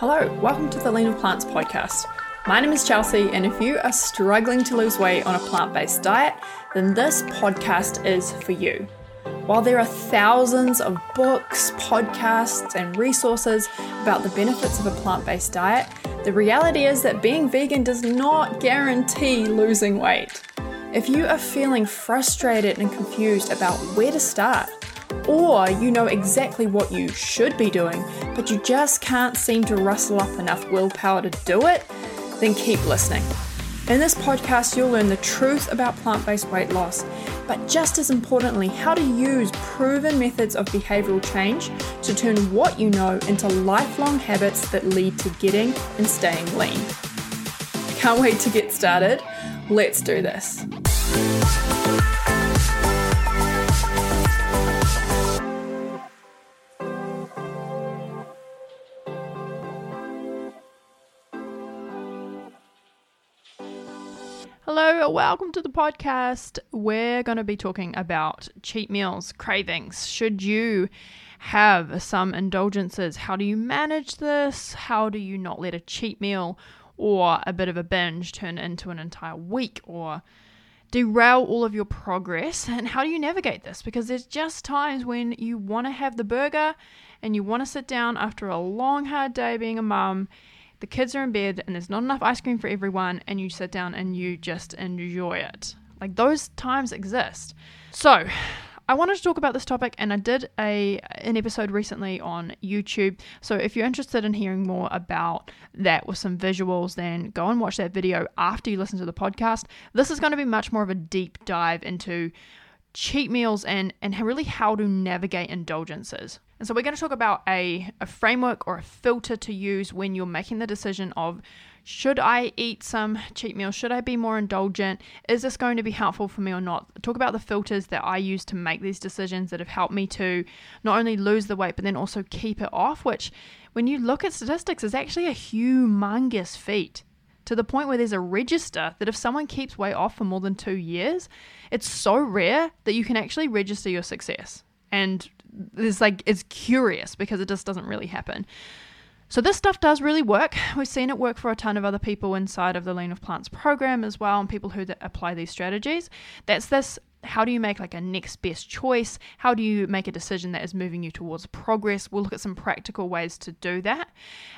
Hello, welcome to the Lean of Plants podcast. My name is Chelsea, and if you are struggling to lose weight on a plant based diet, then this podcast is for you. While there are thousands of books, podcasts, and resources about the benefits of a plant based diet, the reality is that being vegan does not guarantee losing weight. If you are feeling frustrated and confused about where to start, or you know exactly what you should be doing, but you just can't seem to rustle up enough willpower to do it, then keep listening. In this podcast, you'll learn the truth about plant based weight loss, but just as importantly, how to use proven methods of behavioral change to turn what you know into lifelong habits that lead to getting and staying lean. Can't wait to get started. Let's do this. Hello, welcome to the podcast. We're going to be talking about cheat meals, cravings. Should you have some indulgences? How do you manage this? How do you not let a cheat meal or a bit of a binge turn into an entire week or derail all of your progress? And how do you navigate this? Because there's just times when you want to have the burger and you want to sit down after a long, hard day being a mum the kids are in bed and there's not enough ice cream for everyone and you sit down and you just enjoy it. Like those times exist. So, I wanted to talk about this topic and I did a an episode recently on YouTube. So if you're interested in hearing more about that with some visuals then go and watch that video after you listen to the podcast. This is going to be much more of a deep dive into cheat meals and and really how to navigate indulgences. And so we're going to talk about a, a framework or a filter to use when you're making the decision of should I eat some cheat meals? Should I be more indulgent? Is this going to be helpful for me or not? Talk about the filters that I use to make these decisions that have helped me to not only lose the weight, but then also keep it off, which, when you look at statistics, is actually a humongous feat to the point where there's a register that if someone keeps weight off for more than two years, it's so rare that you can actually register your success. And it's like it's curious because it just doesn't really happen. So this stuff does really work. We've seen it work for a ton of other people inside of the Lean of Plants program as well, and people who apply these strategies. That's this. How do you make like a next best choice? How do you make a decision that is moving you towards progress? We'll look at some practical ways to do that.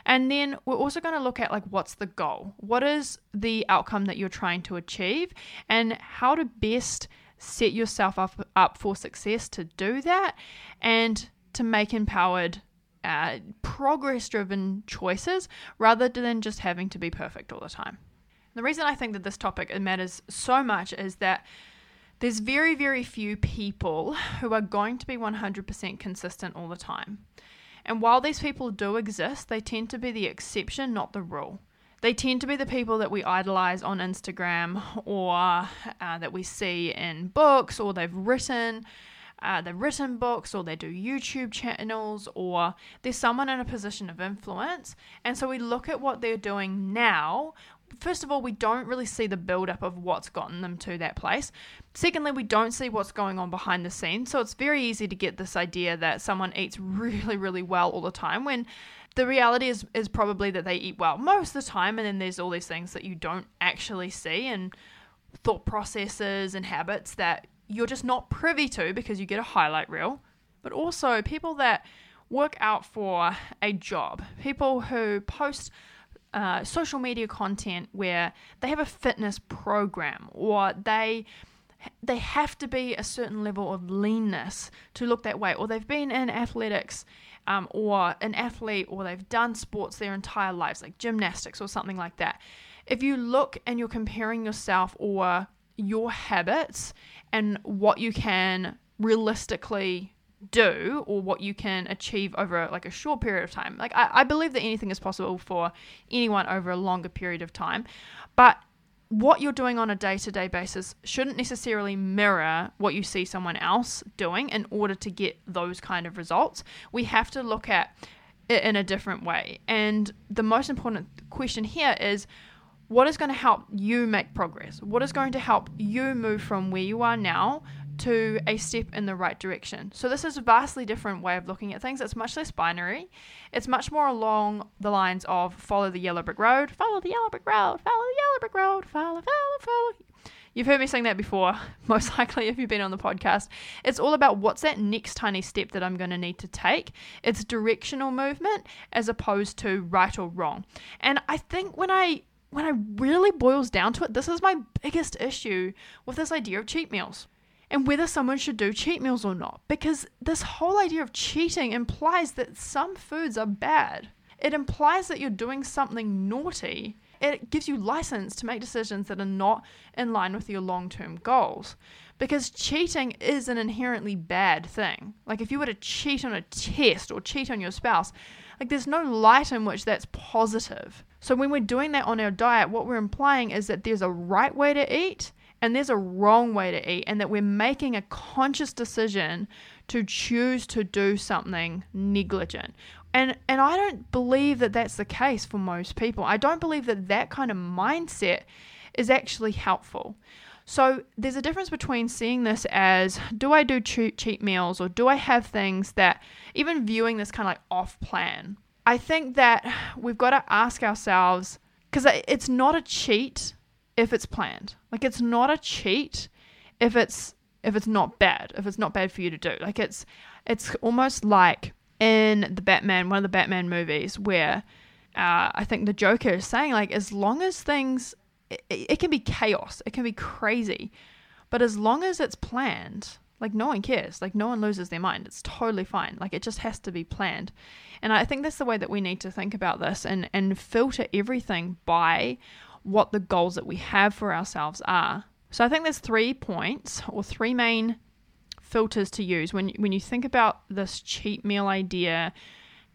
And then we're also going to look at like what's the goal? What is the outcome that you're trying to achieve and how to best set yourself up, up for success to do that and to make empowered uh, progress driven choices rather than just having to be perfect all the time. The reason I think that this topic matters so much is that there's very, very few people who are going to be 100% consistent all the time. And while these people do exist, they tend to be the exception, not the rule they tend to be the people that we idolize on Instagram or uh, that we see in books or they've written. Uh, they've written books or they do YouTube channels or there's someone in a position of influence. And so we look at what they're doing now. First of all, we don't really see the build-up of what's gotten them to that place. Secondly, we don't see what's going on behind the scenes. So it's very easy to get this idea that someone eats really, really well all the time when the reality is is probably that they eat well most of the time and then there's all these things that you don't actually see and thought processes and habits that you're just not privy to because you get a highlight reel. But also people that work out for a job people who post uh, social media content where they have a fitness program or they they have to be a certain level of leanness to look that way or they've been in athletics um, or an athlete or they've done sports their entire lives, like gymnastics or something like that. If you look and you're comparing yourself or your habits and what you can realistically do or what you can achieve over like a short period of time. Like I, I believe that anything is possible for anyone over a longer period of time. But what you're doing on a day to day basis shouldn't necessarily mirror what you see someone else doing in order to get those kind of results. We have to look at it in a different way. And the most important question here is what is going to help you make progress? What is going to help you move from where you are now to a step in the right direction. So this is a vastly different way of looking at things. It's much less binary. It's much more along the lines of follow the yellow brick road, follow the yellow brick road, follow the yellow brick road, follow, follow, follow. You've heard me sing that before, most likely if you've been on the podcast. It's all about what's that next tiny step that I'm going to need to take. It's directional movement as opposed to right or wrong. And I think when I when I really boils down to it, this is my biggest issue with this idea of cheat meals and whether someone should do cheat meals or not. Because this whole idea of cheating implies that some foods are bad. It implies that you're doing something naughty. It gives you license to make decisions that are not in line with your long term goals. Because cheating is an inherently bad thing. Like if you were to cheat on a test or cheat on your spouse, like there's no light in which that's positive. So when we're doing that on our diet, what we're implying is that there's a right way to eat and there's a wrong way to eat, and that we're making a conscious decision to choose to do something negligent. And and I don't believe that that's the case for most people. I don't believe that that kind of mindset is actually helpful. So there's a difference between seeing this as do I do cheat, cheat meals or do I have things that even viewing this kind of like off plan I think that we've got to ask ourselves because uh, it's not a cheat if it's planned. Like it's not a cheat if it's if it's not bad, if it's not bad for you to do. Like it's it's almost like in the Batman, one of the Batman movies where uh, I think the Joker is saying like as long as things it, it can be chaos, it can be crazy, but as long as it's planned, like no one cares. Like no one loses their mind. It's totally fine. Like it just has to be planned. And I think that's the way that we need to think about this and and filter everything by what the goals that we have for ourselves are. So I think there's three points or three main filters to use when when you think about this cheat meal idea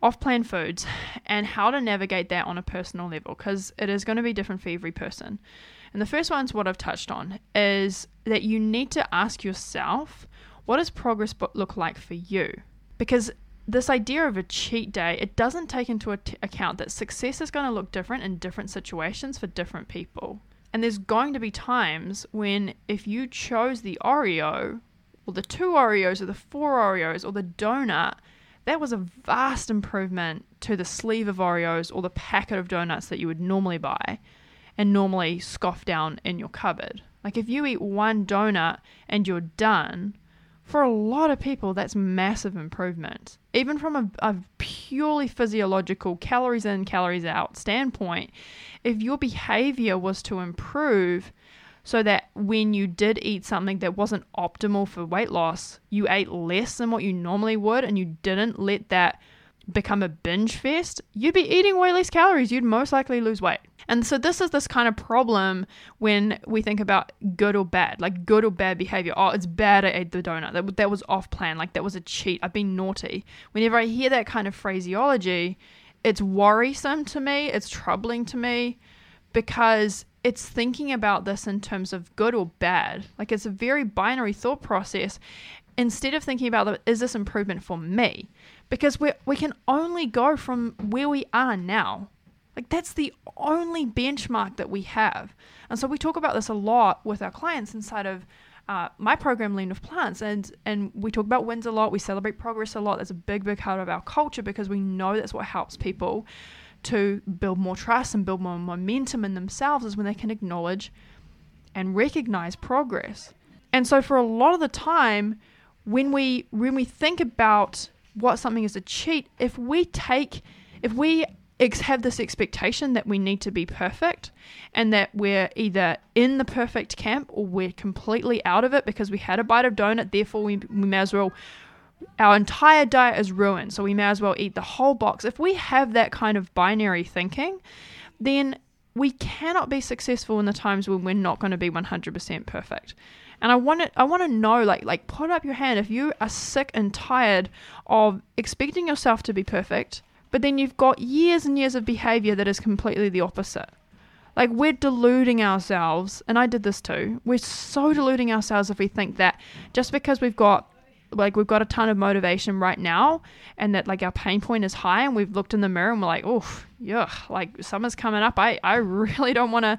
off-plan foods and how to navigate that on a personal level because it is going to be different for every person. And the first one's what I've touched on is that you need to ask yourself what does progress look like for you? Because this idea of a cheat day, it doesn't take into account that success is going to look different in different situations for different people. And there's going to be times when if you chose the Oreo, or the two Oreos, or the four Oreos, or the donut, that was a vast improvement to the sleeve of Oreos or the packet of donuts that you would normally buy and normally scoff down in your cupboard. Like if you eat one donut and you're done, for a lot of people, that's massive improvement. Even from a, a, purely physiological calories in, calories out standpoint, if your behavior was to improve so that when you did eat something that wasn't optimal for weight loss, you ate less than what you normally would and you didn't let that become a binge fest, you'd be eating way less calories. You'd most likely lose weight. And so this is this kind of problem when we think about good or bad, like good or bad behavior. Oh, it's bad I ate the donut. That, that was off plan. Like that was a cheat. I've been naughty. Whenever I hear that kind of phraseology, it's worrisome to me. It's troubling to me because it's thinking about this in terms of good or bad. Like it's a very binary thought process instead of thinking about is this improvement for me? Because we we can only go from where we are now. Like that's the only benchmark that we have. And so we talk about this a lot with our clients inside of uh, my program, Lean of Plants, and and we talk about wins a lot. We celebrate progress a lot. That's a big, big part of our culture because we know that's what helps people to build more trust and build more momentum in themselves is when they can acknowledge and recognize progress. And so for a lot of the time, when we when we think about what something is a cheat, if we take if we ex- have this expectation that we need to be perfect and that we're either in the perfect camp or we're completely out of it because we had a bite of donut, therefore we, we may as well, our entire diet is ruined, so we may as well eat the whole box. If we have that kind of binary thinking, then we cannot be successful in the times when we're not going to be 100% perfect. And I want to I want to know like like put up your hand if you are sick and tired of expecting yourself to be perfect but then you've got years and years of behavior that is completely the opposite. Like we're deluding ourselves, and I did this too. We're so deluding ourselves if we think that just because we've got like we've got a ton of motivation right now and that like our pain point is high and we've looked in the mirror and we're like, oh, yeah, like summer's coming up. I, I really don't want to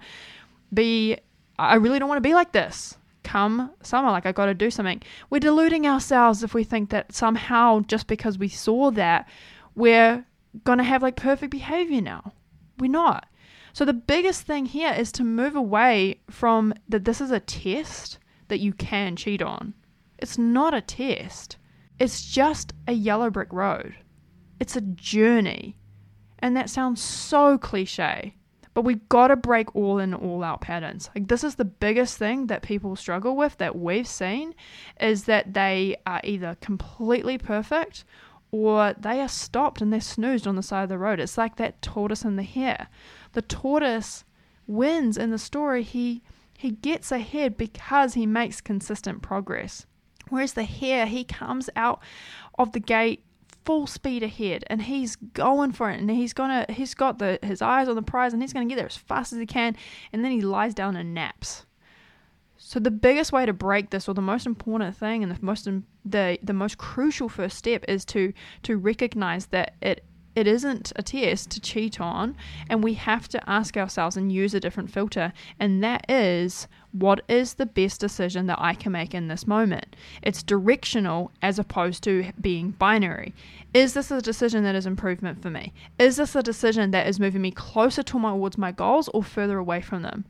be, I really don't want to be like this come summer, like I got to do something. We're deluding ourselves if we think that somehow just because we saw that, we're going to have like perfect behavior now. We're not. So the biggest thing here is to move away from that this is a test that you can cheat on. It's not a test. It's just a yellow brick road. It's a journey. And that sounds so cliche. But we've got to break all in, all out patterns. Like, this is the biggest thing that people struggle with that we've seen is that they are either completely perfect or they are stopped and they're snoozed on the side of the road. It's like that tortoise and the hare. The tortoise wins in the story. He he gets ahead because he makes consistent progress. Whereas the hare, he comes out of the gate full speed ahead and he's going for it and he's gonna he's got the his eyes on the prize and he's gonna get there as fast as he can and then he lies down and naps. So the biggest way to break this or the most important thing and the most the the most crucial first step is to to recognize that it it isn't a test to cheat on, and we have to ask ourselves and use a different filter, and that is what is the best decision that I can make in this moment? It's directional as opposed to being binary. Is this a decision that is improvement for me? Is this a decision that is moving me closer towards my goals or further away from them?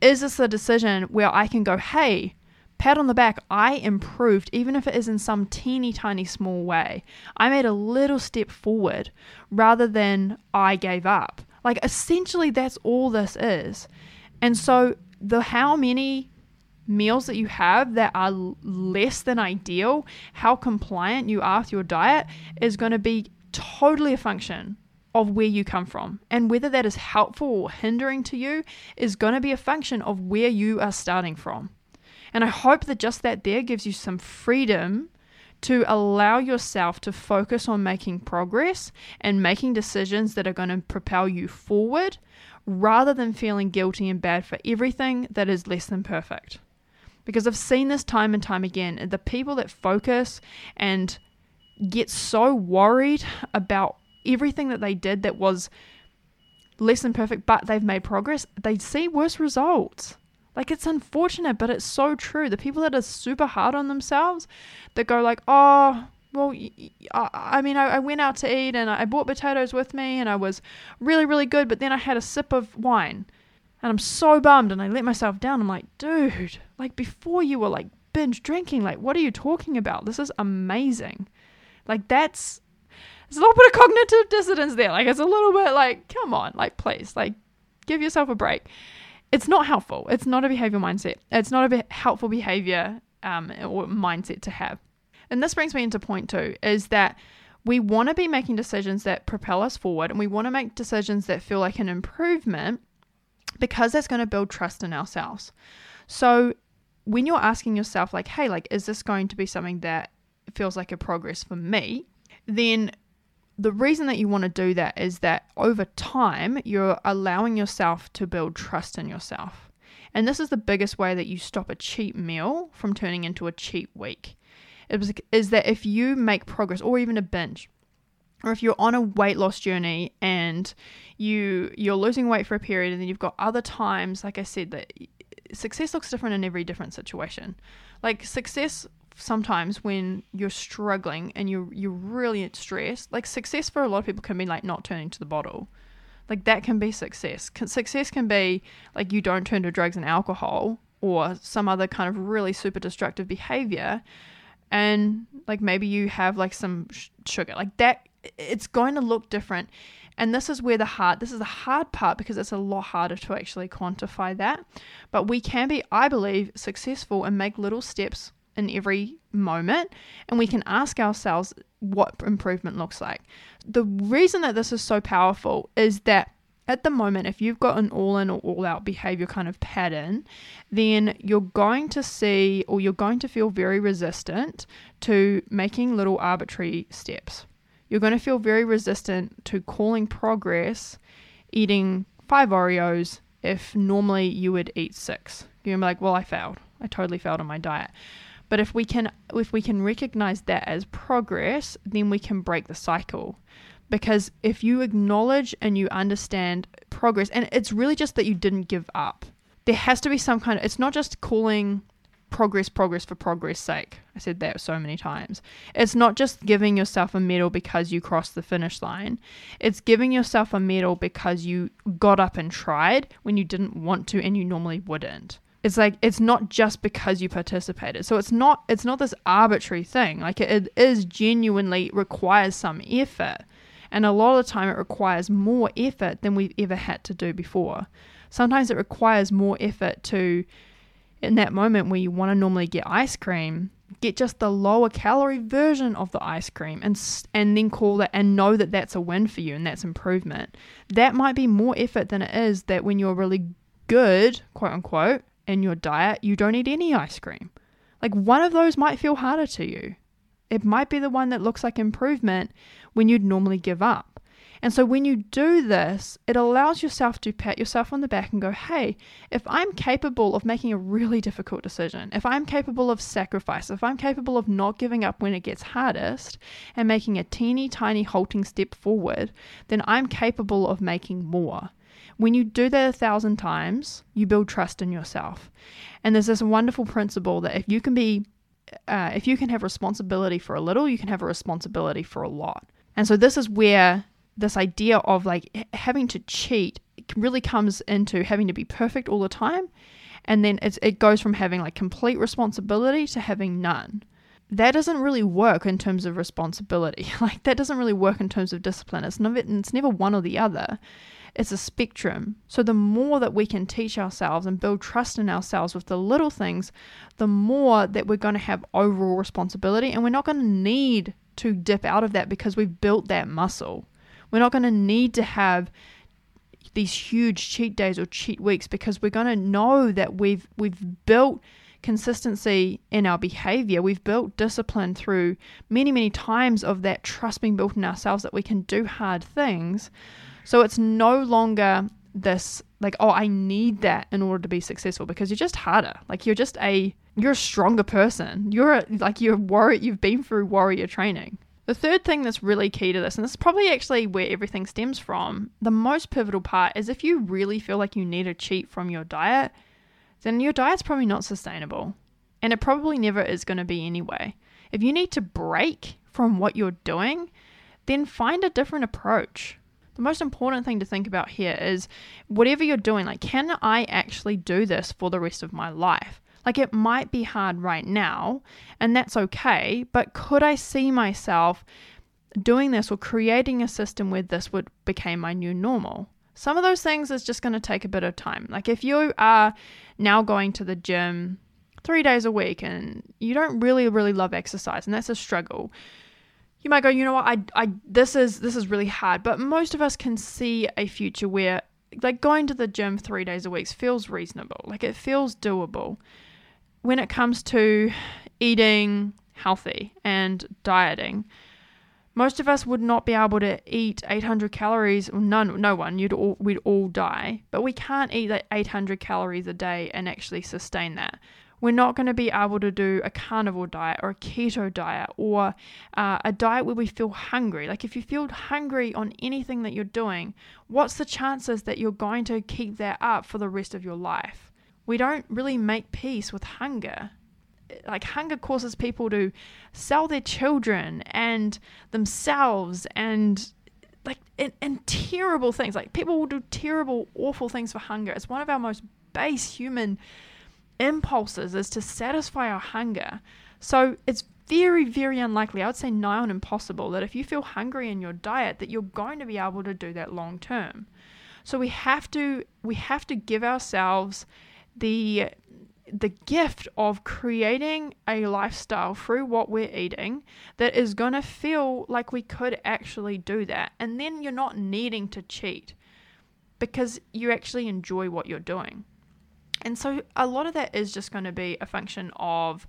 Is this a decision where I can go, hey, pat on the back, I improved, even if it is in some teeny tiny small way. I made a little step forward rather than I gave up. Like, essentially, that's all this is. And so, the how many meals that you have that are less than ideal, how compliant you are with your diet, is going to be totally a function of where you come from. And whether that is helpful or hindering to you is going to be a function of where you are starting from. And I hope that just that there gives you some freedom to allow yourself to focus on making progress and making decisions that are going to propel you forward rather than feeling guilty and bad for everything that is less than perfect. Because I've seen this time and time again. The people that focus and get so worried about everything that they did that was less than perfect, but they've made progress, they see worse results. Like it's unfortunate, but it's so true. The people that are super hard on themselves, that go like, oh, well, I mean, I went out to eat and I bought potatoes with me and I was really, really good, but then I had a sip of wine and I'm so bummed and I let myself down. I'm like, dude, like before you were like binge drinking, like what are you talking about? This is amazing. Like that's, there's a little bit of cognitive dissonance there. Like it's a little bit like, come on, like please, like give yourself a break it's not helpful. It's not a behavior mindset. It's not a be- helpful behavior um, or mindset to have. And this brings me into point two is that we want to be making decisions that propel us forward and we want to make decisions that feel like an improvement because that's going to build trust in ourselves. So when you're asking yourself, like, hey, like, is this going to be something that feels like a progress for me? Then the reason that you want to do that is that over time, you're allowing yourself to build trust in yourself. And this is the biggest way that you stop a cheap meal from turning into a cheap week. Was, is that if you make progress or even a binge, or if you're on a weight loss journey and you you're losing weight for a period and then you've got other times like I said that success looks different in every different situation. Like success sometimes when you're struggling and you're you're really stressed, like success for a lot of people can be like not turning to the bottle. Like that can be success. Success can be like you don't turn to drugs and alcohol or some other kind of really super destructive behavior and like maybe you have like some sh- sugar. Like that it's going to look different. And this is where the hard this is the hard part because it's a lot harder to actually quantify that. But we can be, I believe, successful and make little steps in every moment and we can ask ourselves what improvement looks like. The reason that this is so powerful is that at the moment, if you've got an all in or all out behavior kind of pattern, then you're going to see or you're going to feel very resistant to making little arbitrary steps. You're going to feel very resistant to calling progress eating five Oreos if normally you would eat six. You're going to be like, well, I failed. I totally failed on my diet. But if we can if we can recognize that as progress, then we can break the cycle. Because if you acknowledge and you understand progress and it's really just that you didn't give up. There has to be some kind of it's not just calling progress, progress for progress sake. I said that so many times. It's not just giving yourself a medal because you crossed the finish line. It's giving yourself a medal because you got up and tried when you didn't want to and you normally wouldn't. It's like it's not just because you participated. So it's not it's not this arbitrary thing. Like it, it is genuinely requires some effort. And a lot of the time it requires more effort than we've ever had to do before. Sometimes it requires more effort to in that moment where you want to normally get ice cream, get just the lower calorie version of the ice cream and and then call that and know that that's a win for you and that's improvement. That might be more effort than it is that when you're really good, quote unquote, in your diet, you don't eat any ice cream. Like one of those might feel harder to you. It might be the one that looks like improvement when you'd normally give up. And so when you do this, it allows yourself to pat yourself on the back and go, hey, if I'm capable of making a really difficult decision, if I'm capable of sacrifice, if I'm capable of not giving up when it gets hardest and making a teeny tiny halting step forward, then I'm capable of making more. When you do that a thousand times, you build trust in yourself. And there's this wonderful principle that if you can be, uh, if you can have responsibility for a little, you can have a responsibility for a lot. And so this is where this idea of like having to cheat really comes into having to be perfect all the time. And then it goes from having like complete responsibility to having none. That doesn't really work in terms of responsibility. Like that doesn't really work in terms of discipline. It's never it's never one or the other it's a spectrum so the more that we can teach ourselves and build trust in ourselves with the little things the more that we're going to have overall responsibility and we're not going to need to dip out of that because we've built that muscle we're not going to need to have these huge cheat days or cheat weeks because we're going to know that we've we've built consistency in our behavior. We've built discipline through many, many times of that trust being built in ourselves that we can do hard things. So it's no longer this like, oh, I need that in order to be successful because you're just harder. Like you're just a you're a stronger person. You're a, like you're warrior. You've been through warrior training. The third thing that's really key to this, and this is probably actually where everything stems from, the most pivotal part is if you really feel like you need a cheat from your diet, then your diet's probably not sustainable. And it probably never is going to be anyway. If you need to break from what you're doing, then find a different approach. The most important thing to think about here is whatever you're doing, like, can I actually do this for the rest of my life? Like it might be hard right now, and that's okay, but could I see myself doing this or creating a system where this would become my new normal? Some of those things is just going to take a bit of time. Like if you are now going to the gym 3 days a week and you don't really really love exercise and that's a struggle, you might go, you know what, I, I this is this is really hard. But most of us can see a future where like going to the gym three days a week feels reasonable. Like it feels doable when it comes to eating healthy and dieting, most of us would not be able to eat 800 calories. None, no one. You'd all, we'd all die. But we can't eat that 800 calories a day and actually sustain that. We're not going to be able to do a carnivore diet or a keto diet or uh, a diet where we feel hungry. Like if you feel hungry on anything that you're doing, what's the chances that you're going to keep that up for the rest of your life? we don't really make peace with hunger. Like, hunger causes people to sell their children and themselves and like and, and terrible things. Like, people will do terrible, awful things for hunger. It's one of our most base human impulses is to satisfy our hunger. So, it's very, very unlikely, I would say nigh on impossible, that if you feel hungry in your diet, that you're going to be able to do that long term. So we have to we have to give ourselves the the gift of creating a lifestyle through what we're eating that is going to feel like we could actually do that. And then you're not needing to cheat because you actually enjoy what you're doing. And so a lot of that is just going to be a function of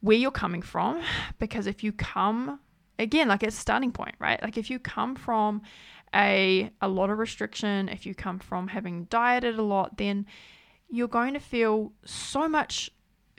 where you're coming from. Because if you come, again, like it's a starting point, right? Like if you come from a, a lot of restriction, if you come from having dieted a lot, then you're going to feel so much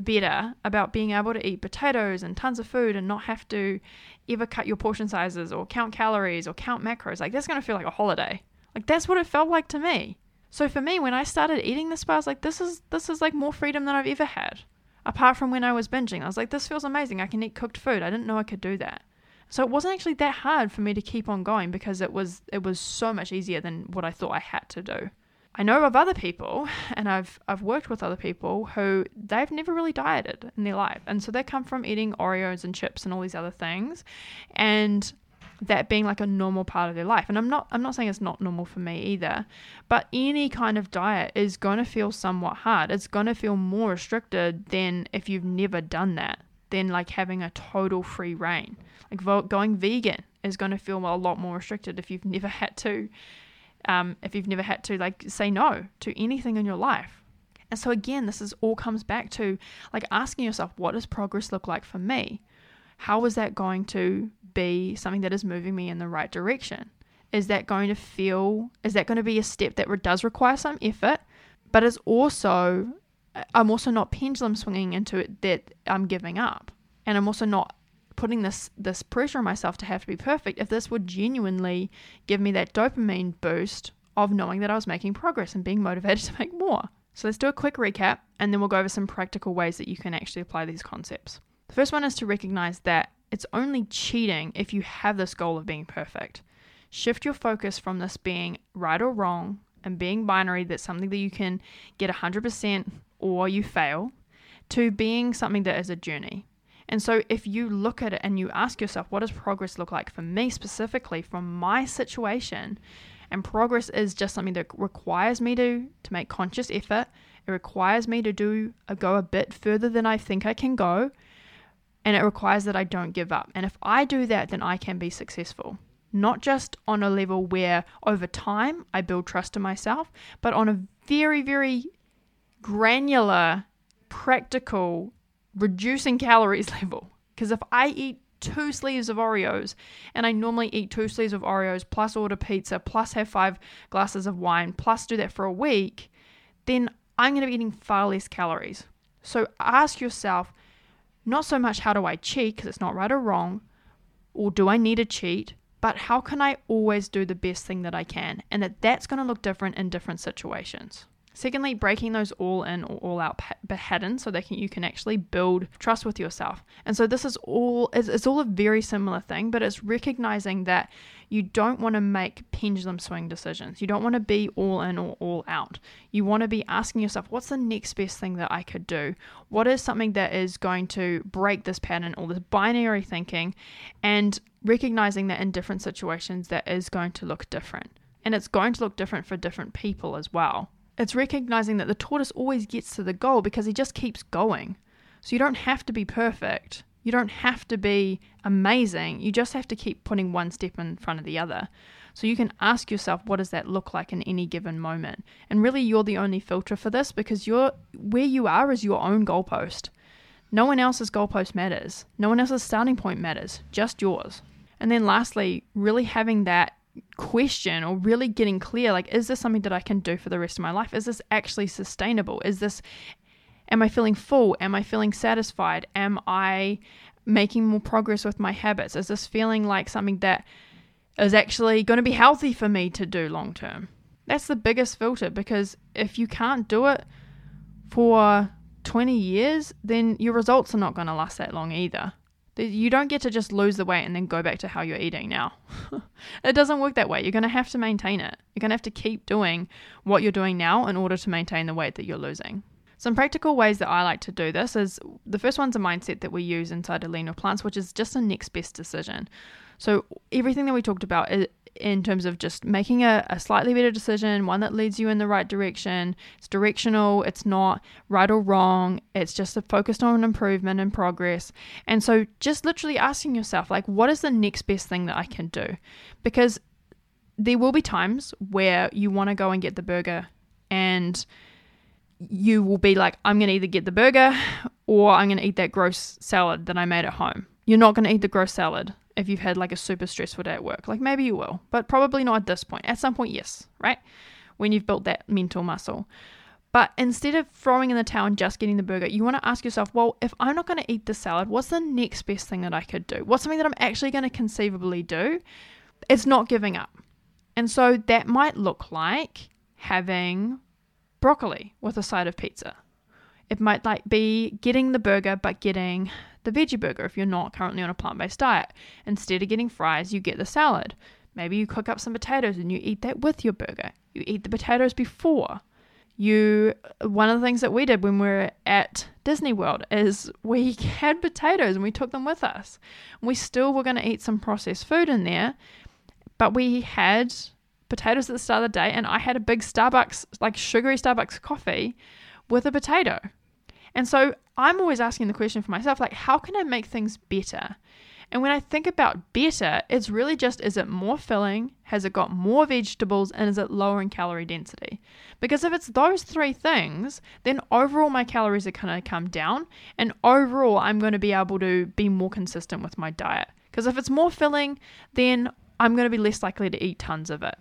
better about being able to eat potatoes and tons of food and not have to ever cut your portion sizes or count calories or count macros. Like that's going to feel like a holiday. Like that's what it felt like to me. So for me, when I started eating this bar, I was like, this is this is like more freedom than I've ever had. Apart from when I was binging, I was like, this feels amazing. I can eat cooked food. I didn't know I could do that. So it wasn't actually that hard for me to keep on going because it was it was so much easier than what I thought I had to do. I know of other people, and I've I've worked with other people who they've never really dieted in their life, and so they come from eating Oreos and chips and all these other things, and that being like a normal part of their life. And I'm not I'm not saying it's not normal for me either, but any kind of diet is going to feel somewhat hard. It's going to feel more restricted than if you've never done that, than like having a total free reign. Like going vegan is going to feel a lot more restricted if you've never had to um, if you've never had to like say no to anything in your life. And so again, this is all comes back to like asking yourself, what does progress look like for me? How is that going to be something that is moving me in the right direction? Is that going to feel, is that going to be a step that does require some effort, but it's also, uh, I'm also not pendulum swinging into it that I'm giving up. And I'm also not putting this this pressure on myself to have to be perfect if this would genuinely give me that dopamine boost of knowing that I was making progress and being motivated to make more. So let's do a quick recap and then we'll go over some practical ways that you can actually apply these concepts. The first one is to recognize that it's only cheating if you have this goal of being perfect. Shift your focus from this being right or wrong and being binary that's something that you can get 100% or you fail to being something that is a journey. And so, if you look at it and you ask yourself, what does progress look like for me specifically from my situation? And progress is just something that requires me to, to make conscious effort. It requires me to do a, go a bit further than I think I can go. And it requires that I don't give up. And if I do that, then I can be successful. Not just on a level where over time I build trust in myself, but on a very, very granular, practical reducing calories level. Because if I eat two sleeves of Oreos and I normally eat two sleeves of Oreos plus order pizza plus have five glasses of wine plus do that for a week, then I'm going to be eating far less calories. So ask yourself not so much how do I cheat because it's not right or wrong, or do I need to cheat, but how can I always do the best thing that I can? And that that's going to look different in different situations. Secondly, breaking those all in or all out patterns so that you can actually build trust with yourself. And so this is all it's, it's all a very similar thing, but it's recognizing that you don't want to make pendulum swing decisions. You don't want to be all in or all out. You want to be asking yourself, what's the next best thing that I could do? What is something that is going to break this pattern or this binary thinking? And recognizing that in different situations that is going to look different. And it's going to look different for different people as well. It's recognizing that the tortoise always gets to the goal because he just keeps going. So you don't have to be perfect. You don't have to be amazing. You just have to keep putting one step in front of the other. So you can ask yourself, what does that look like in any given moment? And really, you're the only filter for this because you're where you are is your own goalpost. No one else's goalpost matters. No one else's starting point matters. Just yours. And then lastly, really having that question or really getting clear like is this something that I can do for the rest of my life? Is this actually sustainable? Is this am I feeling full? Am I feeling satisfied? Am I making more progress with my habits? Is this feeling like something that is actually going to be healthy for me to do long term? That's the biggest filter because if you can't do it for 20 years, then your results are not going to last that long either. You don't get to just lose the weight and then go back to how you're eating now. it doesn't work that way. You're going to have to maintain it. You're going to have to keep doing what you're doing now in order to maintain the weight that you're losing. Some practical ways that I like to do this is the first one's a mindset that we use inside Lean Your Plants, which is just a next best decision. So everything that we talked about in terms of just making a, a slightly better decision, one that leads you in the right direction. It's directional, it's not right or wrong, it's just focused on improvement and progress. And so just literally asking yourself, like, what is the next best thing that I can do? Because there will be times where you want to go and get the burger and you will be like, I'm going to either get the burger or I'm going to eat that gross salad that I made at home. You're not going to eat the gross salad if you've had like a super stressful day at work. Like maybe you will, but probably not at this point. At some point, yes, right? When you've built that mental muscle. But instead of throwing in the towel and just getting the burger, you want to ask yourself, well, if I'm not going to eat the salad, what's the next best thing that I could do? What's something that I'm actually going to conceivably do? It's not giving up. And so that might look like having broccoli with a side of pizza. It might like be getting the burger but getting the veggie burger if you're not currently on a plant-based diet. Instead of getting fries, you get the salad. Maybe you cook up some potatoes and you eat that with your burger. You eat the potatoes before. You one of the things that we did when we were at Disney World is we had potatoes and we took them with us. We still were going to eat some processed food in there, but we had potatoes at the start of the day and I had a big Starbucks like sugary Starbucks coffee with a potato. And so I'm always asking the question for myself like, how can I make things better? And when I think about better, it's really just is it more filling? Has it got more vegetables? And is it lower in calorie density? Because if it's those three things, then overall my calories are going to come down. And overall, I'm going to be able to be more consistent with my diet. Because if it's more filling, then I'm going to be less likely to eat tons of it.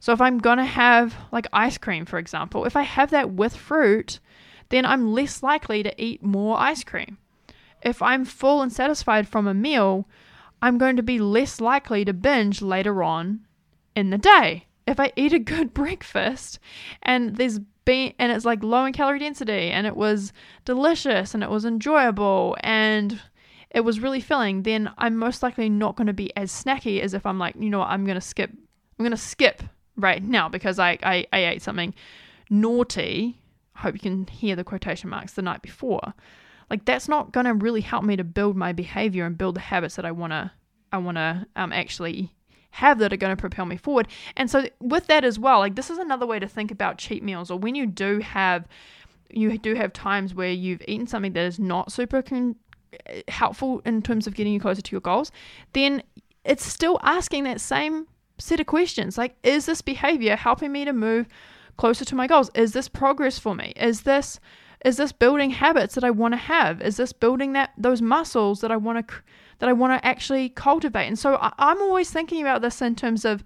So if I'm going to have like ice cream, for example, if I have that with fruit, then I'm less likely to eat more ice cream. If I'm full and satisfied from a meal, I'm going to be less likely to binge later on in the day. If I eat a good breakfast and there's been and it's like low in calorie density and it was delicious and it was enjoyable and it was really filling, then I'm most likely not going to be as snacky as if I'm like, you know what, I'm going to skip I'm going to skip right now because I, I, I ate something naughty hope you can hear the quotation marks the night before. Like that's not going to really help me to build my behavior and build the habits that i want to i want to um, actually have that are going to propel me forward. And so with that as well like this is another way to think about cheat meals or when you do have you do have times where you've eaten something that is not super con- helpful in terms of getting you closer to your goals then it's still asking that same set of questions. Like is this behavior helping me to move closer to my goals? Is this progress for me? Is this is this building habits that I want to have? Is this building that those muscles that I want to that I want to actually cultivate? And so I, I'm always thinking about this in terms of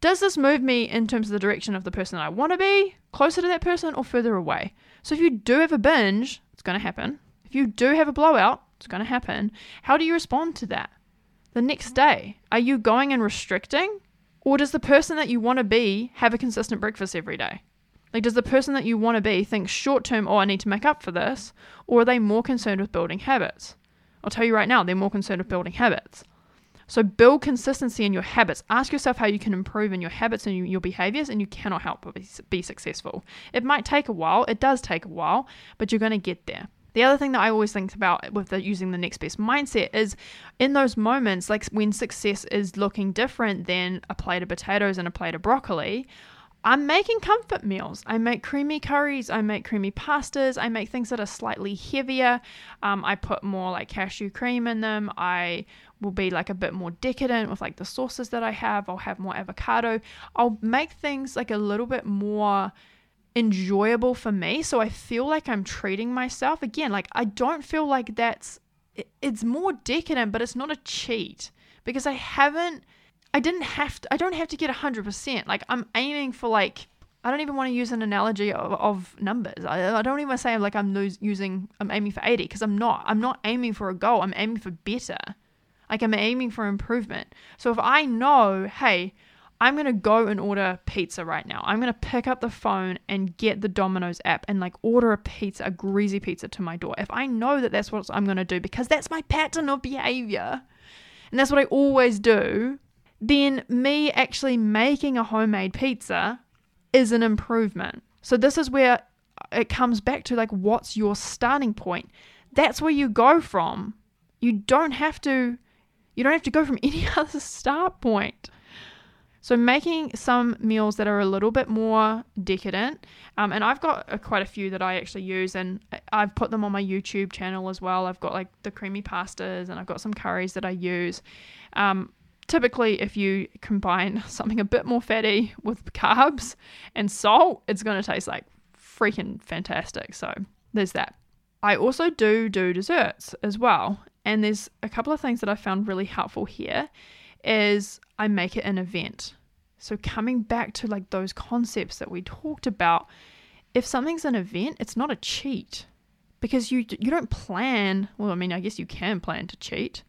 does this move me in terms of the direction of the person I want to be, closer to that person or further away? So if you do have a binge, it's going to happen. If you do have a blowout, it's going to happen. How do you respond to that? The next mm-hmm. day, are you going and restricting or does the person that you want to be have a consistent breakfast every day? Like, does the person that you want to be think short term, oh, I need to make up for this? Or are they more concerned with building habits? I'll tell you right now, they're more concerned with building habits. So, build consistency in your habits. Ask yourself how you can improve in your habits and your behaviors, and you cannot help but be successful. It might take a while, it does take a while, but you're going to get there. The other thing that I always think about with the using the next best mindset is in those moments, like when success is looking different than a plate of potatoes and a plate of broccoli, I'm making comfort meals. I make creamy curries. I make creamy pastas. I make things that are slightly heavier. Um, I put more like cashew cream in them. I will be like a bit more decadent with like the sauces that I have. I'll have more avocado. I'll make things like a little bit more enjoyable for me. So I feel like I'm treating myself. Again, like I don't feel like that's, it's more decadent, but it's not a cheat because I haven't, I didn't have to, I don't have to get 100%. Like I'm aiming for like, I don't even want to use an analogy of, of numbers. I, I, don't even say like I'm lose, using, I'm aiming for 80 because I'm not. I'm not aiming for a goal. I'm aiming for better. Like I'm aiming for improvement. So if I know, hey, I'm going to go and order pizza right now. I'm going to pick up the phone and get the Domino's app and like order a pizza, a greasy pizza to my door. If I know that that's what I'm going to do because that's my pattern of behavior and that's what I always do, then me actually making a homemade pizza is an improvement. So this is where it comes back to like what's your starting point? That's where you go from. You don't have to you don't have to go from any other start point. So making some meals that are a little bit more decadent, um, and I've got a, quite a few that I actually use, and I've put them on my YouTube channel as well. I've got like the creamy pastas, and I've got some curries that I use. Um, typically, if you combine something a bit more fatty with carbs and salt, it's going to taste like freaking fantastic. So there's that. I also do do desserts as well, and there's a couple of things that I found really helpful here is I make it an event. So coming back to like those concepts that we talked about, if something's an event, it's not a cheat because you you don't plan. Well, I mean, I guess you can plan to cheat,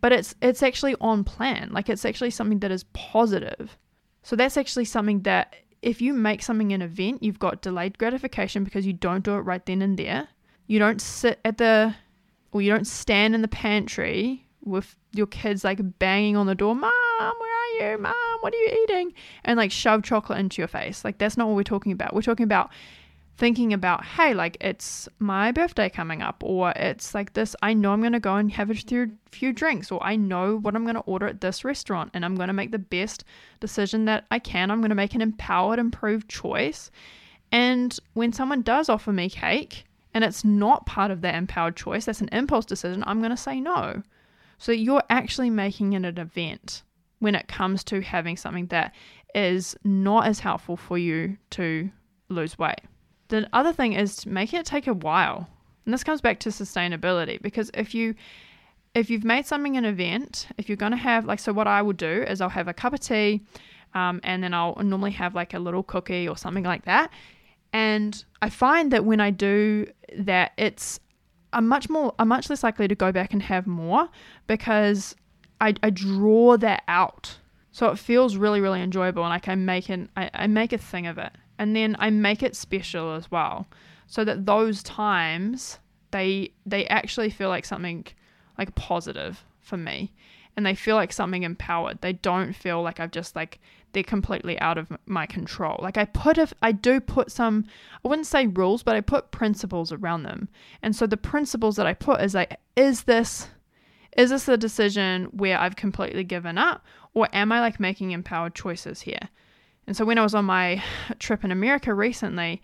but it's it's actually on plan. Like it's actually something that is positive. So that's actually something that if you make something an event, you've got delayed gratification because you don't do it right then and there. You don't sit at the, or you don't stand in the pantry with your kids like banging on the door, Mom, where are you? Mom, what are you eating? And like shove chocolate into your face. Like that's not what we're talking about. We're talking about thinking about, hey, like it's my birthday coming up, or it's like this, I know I'm going to go and have a few, few drinks, or I know what I'm going to order at this restaurant, and I'm going to make the best decision that I can. I'm going to make an empowered, improved choice. And when someone does offer me cake, and it's not part of that empowered choice, that's an impulse decision, I'm going to say no. So you're actually making it an event when it comes to having something that is not as helpful for you to lose weight. The other thing is to make it take a while. And this comes back to sustainability because if you if you've made something an event, if you're going to have like so what I will do is I'll have a cup of tea um, and then I'll normally have like a little cookie or something like that. And I find that when I do that it's I'm much more I'm much less likely to go back and have more because I, I draw that out. So it feels really, really enjoyable and I make an I, I make a thing of it and then I make it special as well, so that those times they they actually feel like something like positive for me, and they feel like something empowered. They don't feel like I've just like they're completely out of my control. Like I put a, I do put some, I wouldn't say rules, but I put principles around them. And so the principles that I put is like, is this, is this a decision where I've completely given up, or am I like making empowered choices here? And so when I was on my trip in America recently,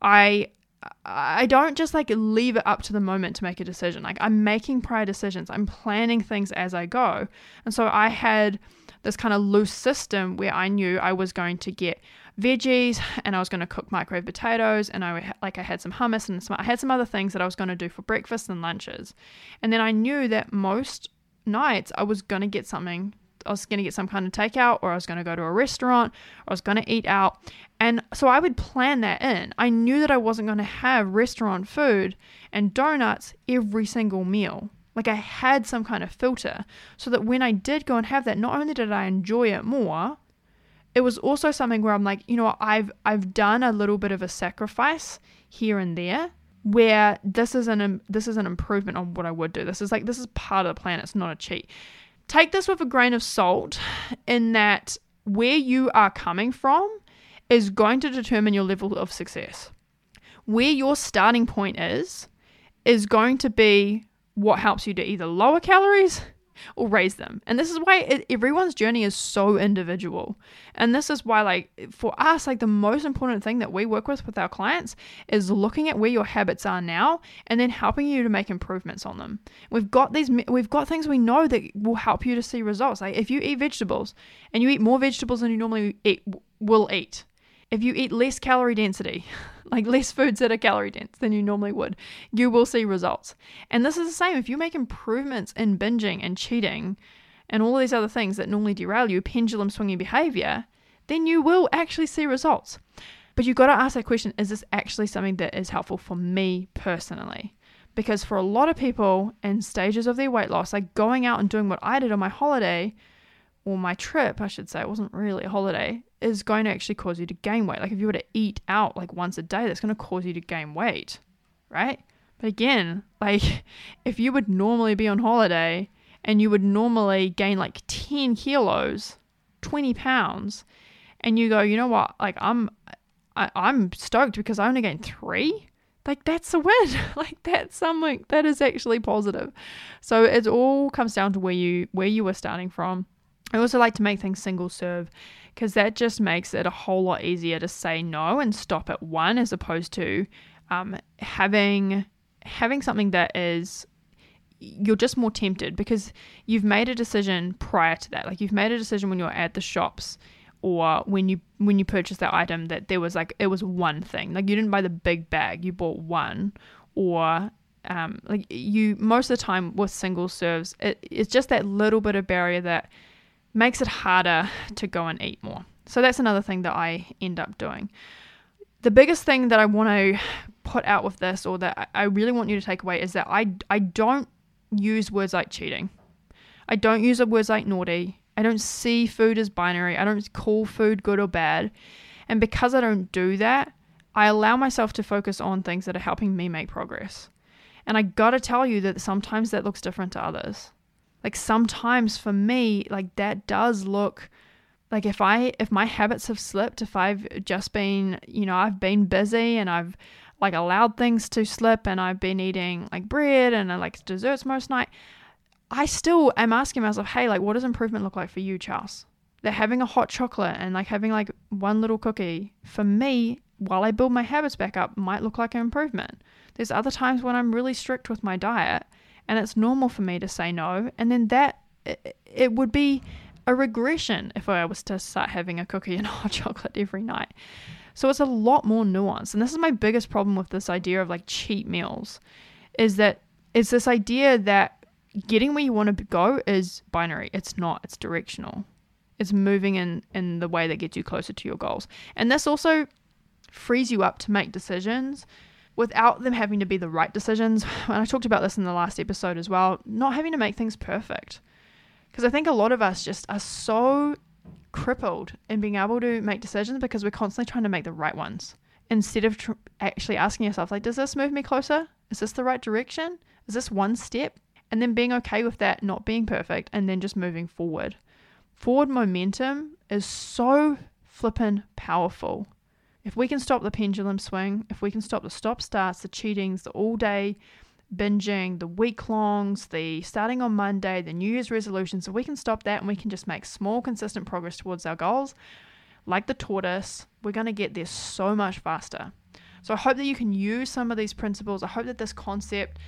I I don't just like leave it up to the moment to make a decision. Like I'm making prior decisions. I'm planning things as I go. And so I had this kind of loose system where I knew I was going to get veggies and I was going to cook microwave potatoes and I like I had some hummus and some, I had some other things that I was going to do for breakfast and lunches. And then I knew that most nights I was going to get something I was going to get some kind of takeout or I was going to go to a restaurant or I was going to eat out. And so I would plan that in. I knew that I wasn't going to have restaurant food and donuts every single meal. Like I had some kind of filter so that when I did go and have that, not only did I enjoy it more, it was also something where I'm like, you know, I've I've done a little bit of a sacrifice here and there where this is an this is an improvement on what I would do. This is like this is part of the plan. It's not a cheat take this with a grain of salt in that where you are coming from is going to determine your level of success. Where your starting point is, is going to be what helps you to either lower calories or raise them. And this is why it, everyone's journey is so individual. And this is why, like, for us, like, the most important thing that we work with with our clients is looking at where your habits are now and then helping you to make improvements on them. We've got these, we've got things we know that will help you to see results. Like, if you eat vegetables and you eat more vegetables than you normally eat, will eat, if you eat less calorie density, like less foods that are calorie dense than you normally would, you will see results. And this is the same if you make improvements in binging and cheating and all these other things that normally derail you, pendulum swinging behavior, then you will actually see results. But you've got to ask that question is this actually something that is helpful for me personally? Because for a lot of people in stages of their weight loss, like going out and doing what I did on my holiday, or my trip, I should say, it wasn't really a holiday, is going to actually cause you to gain weight. Like if you were to eat out like once a day, that's going to cause you to gain weight, right? But again, like if you would normally be on holiday and you would normally gain like 10 kilos, 20 pounds, and you go, you know what, like I'm, I, I'm stoked because I only gained three. Like that's a win. like that's something that is actually positive. So it all comes down to where you where you were starting from I also like to make things single serve because that just makes it a whole lot easier to say no and stop at one as opposed to um, having having something that is you're just more tempted because you've made a decision prior to that. Like you've made a decision when you're at the shops or when you when you purchased that item that there was like it was one thing. Like you didn't buy the big bag you bought one or um, like you most of the time with single serves it, it's just that little bit of barrier that makes it harder to go and eat more. So that's another thing that I end up doing. The biggest thing that I want to put out with this, or that I really want you to take away, is that I, I don't use words like cheating. I don't use words like naughty. I don't see food as binary. I don't call food good or bad. And because I don't do that, I allow myself to focus on things that are helping me make progress. And I gotta tell you that sometimes that looks different to others. Like sometimes for me, like that does look like if I if my habits have slipped, if I've just been, you know, I've been busy and I've like allowed things to slip and I've been eating like bread and I like desserts most night, I still am asking myself, hey, like what does improvement look like for you, Charles? That having a hot chocolate and like having like one little cookie for me while I build my habits back up might look like an improvement. There's other times when I'm really strict with my diet and it's normal for me to say no and then that it, would be a regression if I was to start having a cookie and hot chocolate every night. So it's a lot more nuanced. And this is my biggest problem with this idea of like cheat meals is that it's this idea that getting where you want to go is binary. It's not, it's directional. It's moving in in the way that gets you closer to your goals. And this also frees you up to make decisions without them having to be the right decisions. And I talked about this in the last episode as well, not having to make things perfect. Because I think a lot of us just are so crippled in being able to make decisions because we're constantly trying to make the right ones instead of tr- actually asking yourself, like, does this move me closer? Is this the right direction? Is this one step? And then being okay with that not being perfect and then just moving forward. Forward momentum is so flippin' powerful. If we can stop the pendulum swing, if we can stop the stop starts, the cheatings, the all day binging, the week longs, the starting on Monday, the New Year's resolutions, if we can stop that and we can just make small, consistent progress towards our goals, like the tortoise, we're going to get there so much faster. So I hope that you can use some of these principles. I hope that this concept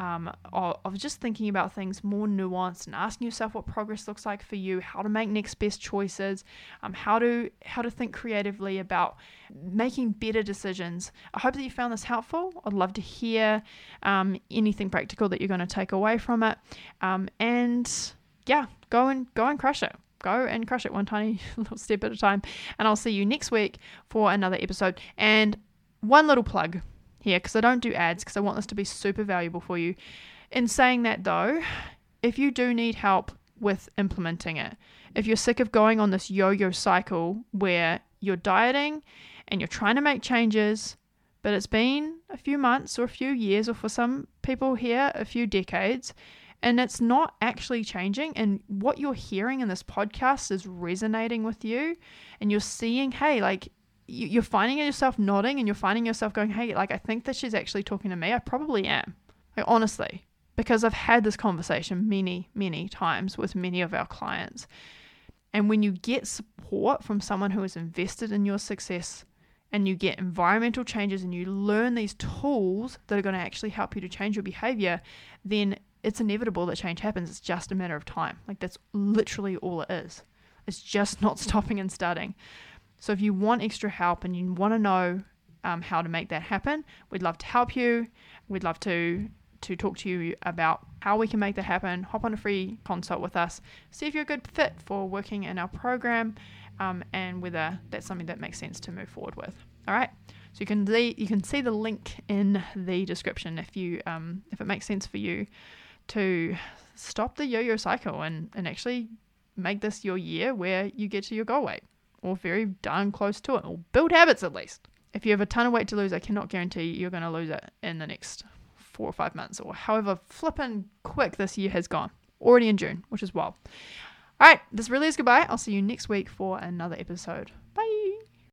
um, of, just thinking about things more nuanced and asking yourself what progress looks like for you, how to make next best choices, um, how to how to think creatively about making better decisions. I hope that you found this helpful. I'd love to hear um, anything practical that you're going to take away from it, um, and yeah, go and go and crush it go and crush it one tiny little step at a time. And I'll see you next week for another episode. And one little plug here because I don't do ads because I want this to be super valuable for you. In saying that though, if you do need help with implementing it, if you're sick of going on this yo yo cycle where you're dieting and you're trying to make changes, but it's been a few months or a few years, or for some people here, a few decades, and it's not actually changing, and what you're hearing in this podcast is resonating with you, and you're seeing, hey, like you're finding yourself nodding and you're finding yourself going, hey, like, I think that she's actually talking to me. I probably am. Like, honestly, because I've had this conversation many, many times with many of our clients. And when you get support from someone who is invested in your success and you get environmental changes and you learn these tools that are going to actually help you to change your behavior, then it's inevitable that change happens. It's just a matter of time. Like, that's literally all it is. It's just not stopping and starting. So if you want extra help and you want to know um, how to make that happen, we'd love to help you. We'd love to to talk to you about how we can make that happen. Hop on a free consult with us, see if you're a good fit for working in our program, um, and whether that's something that makes sense to move forward with. All right. So you can le- you can see the link in the description if you um, if it makes sense for you to stop the yo-yo cycle and, and actually make this your year where you get to your goal weight or very darn close to it, or build habits at least. If you have a ton of weight to lose, I cannot guarantee you're going to lose it in the next four or five months, or however flippin' quick this year has gone. Already in June, which is wild. All right, this really is goodbye. I'll see you next week for another episode. Bye.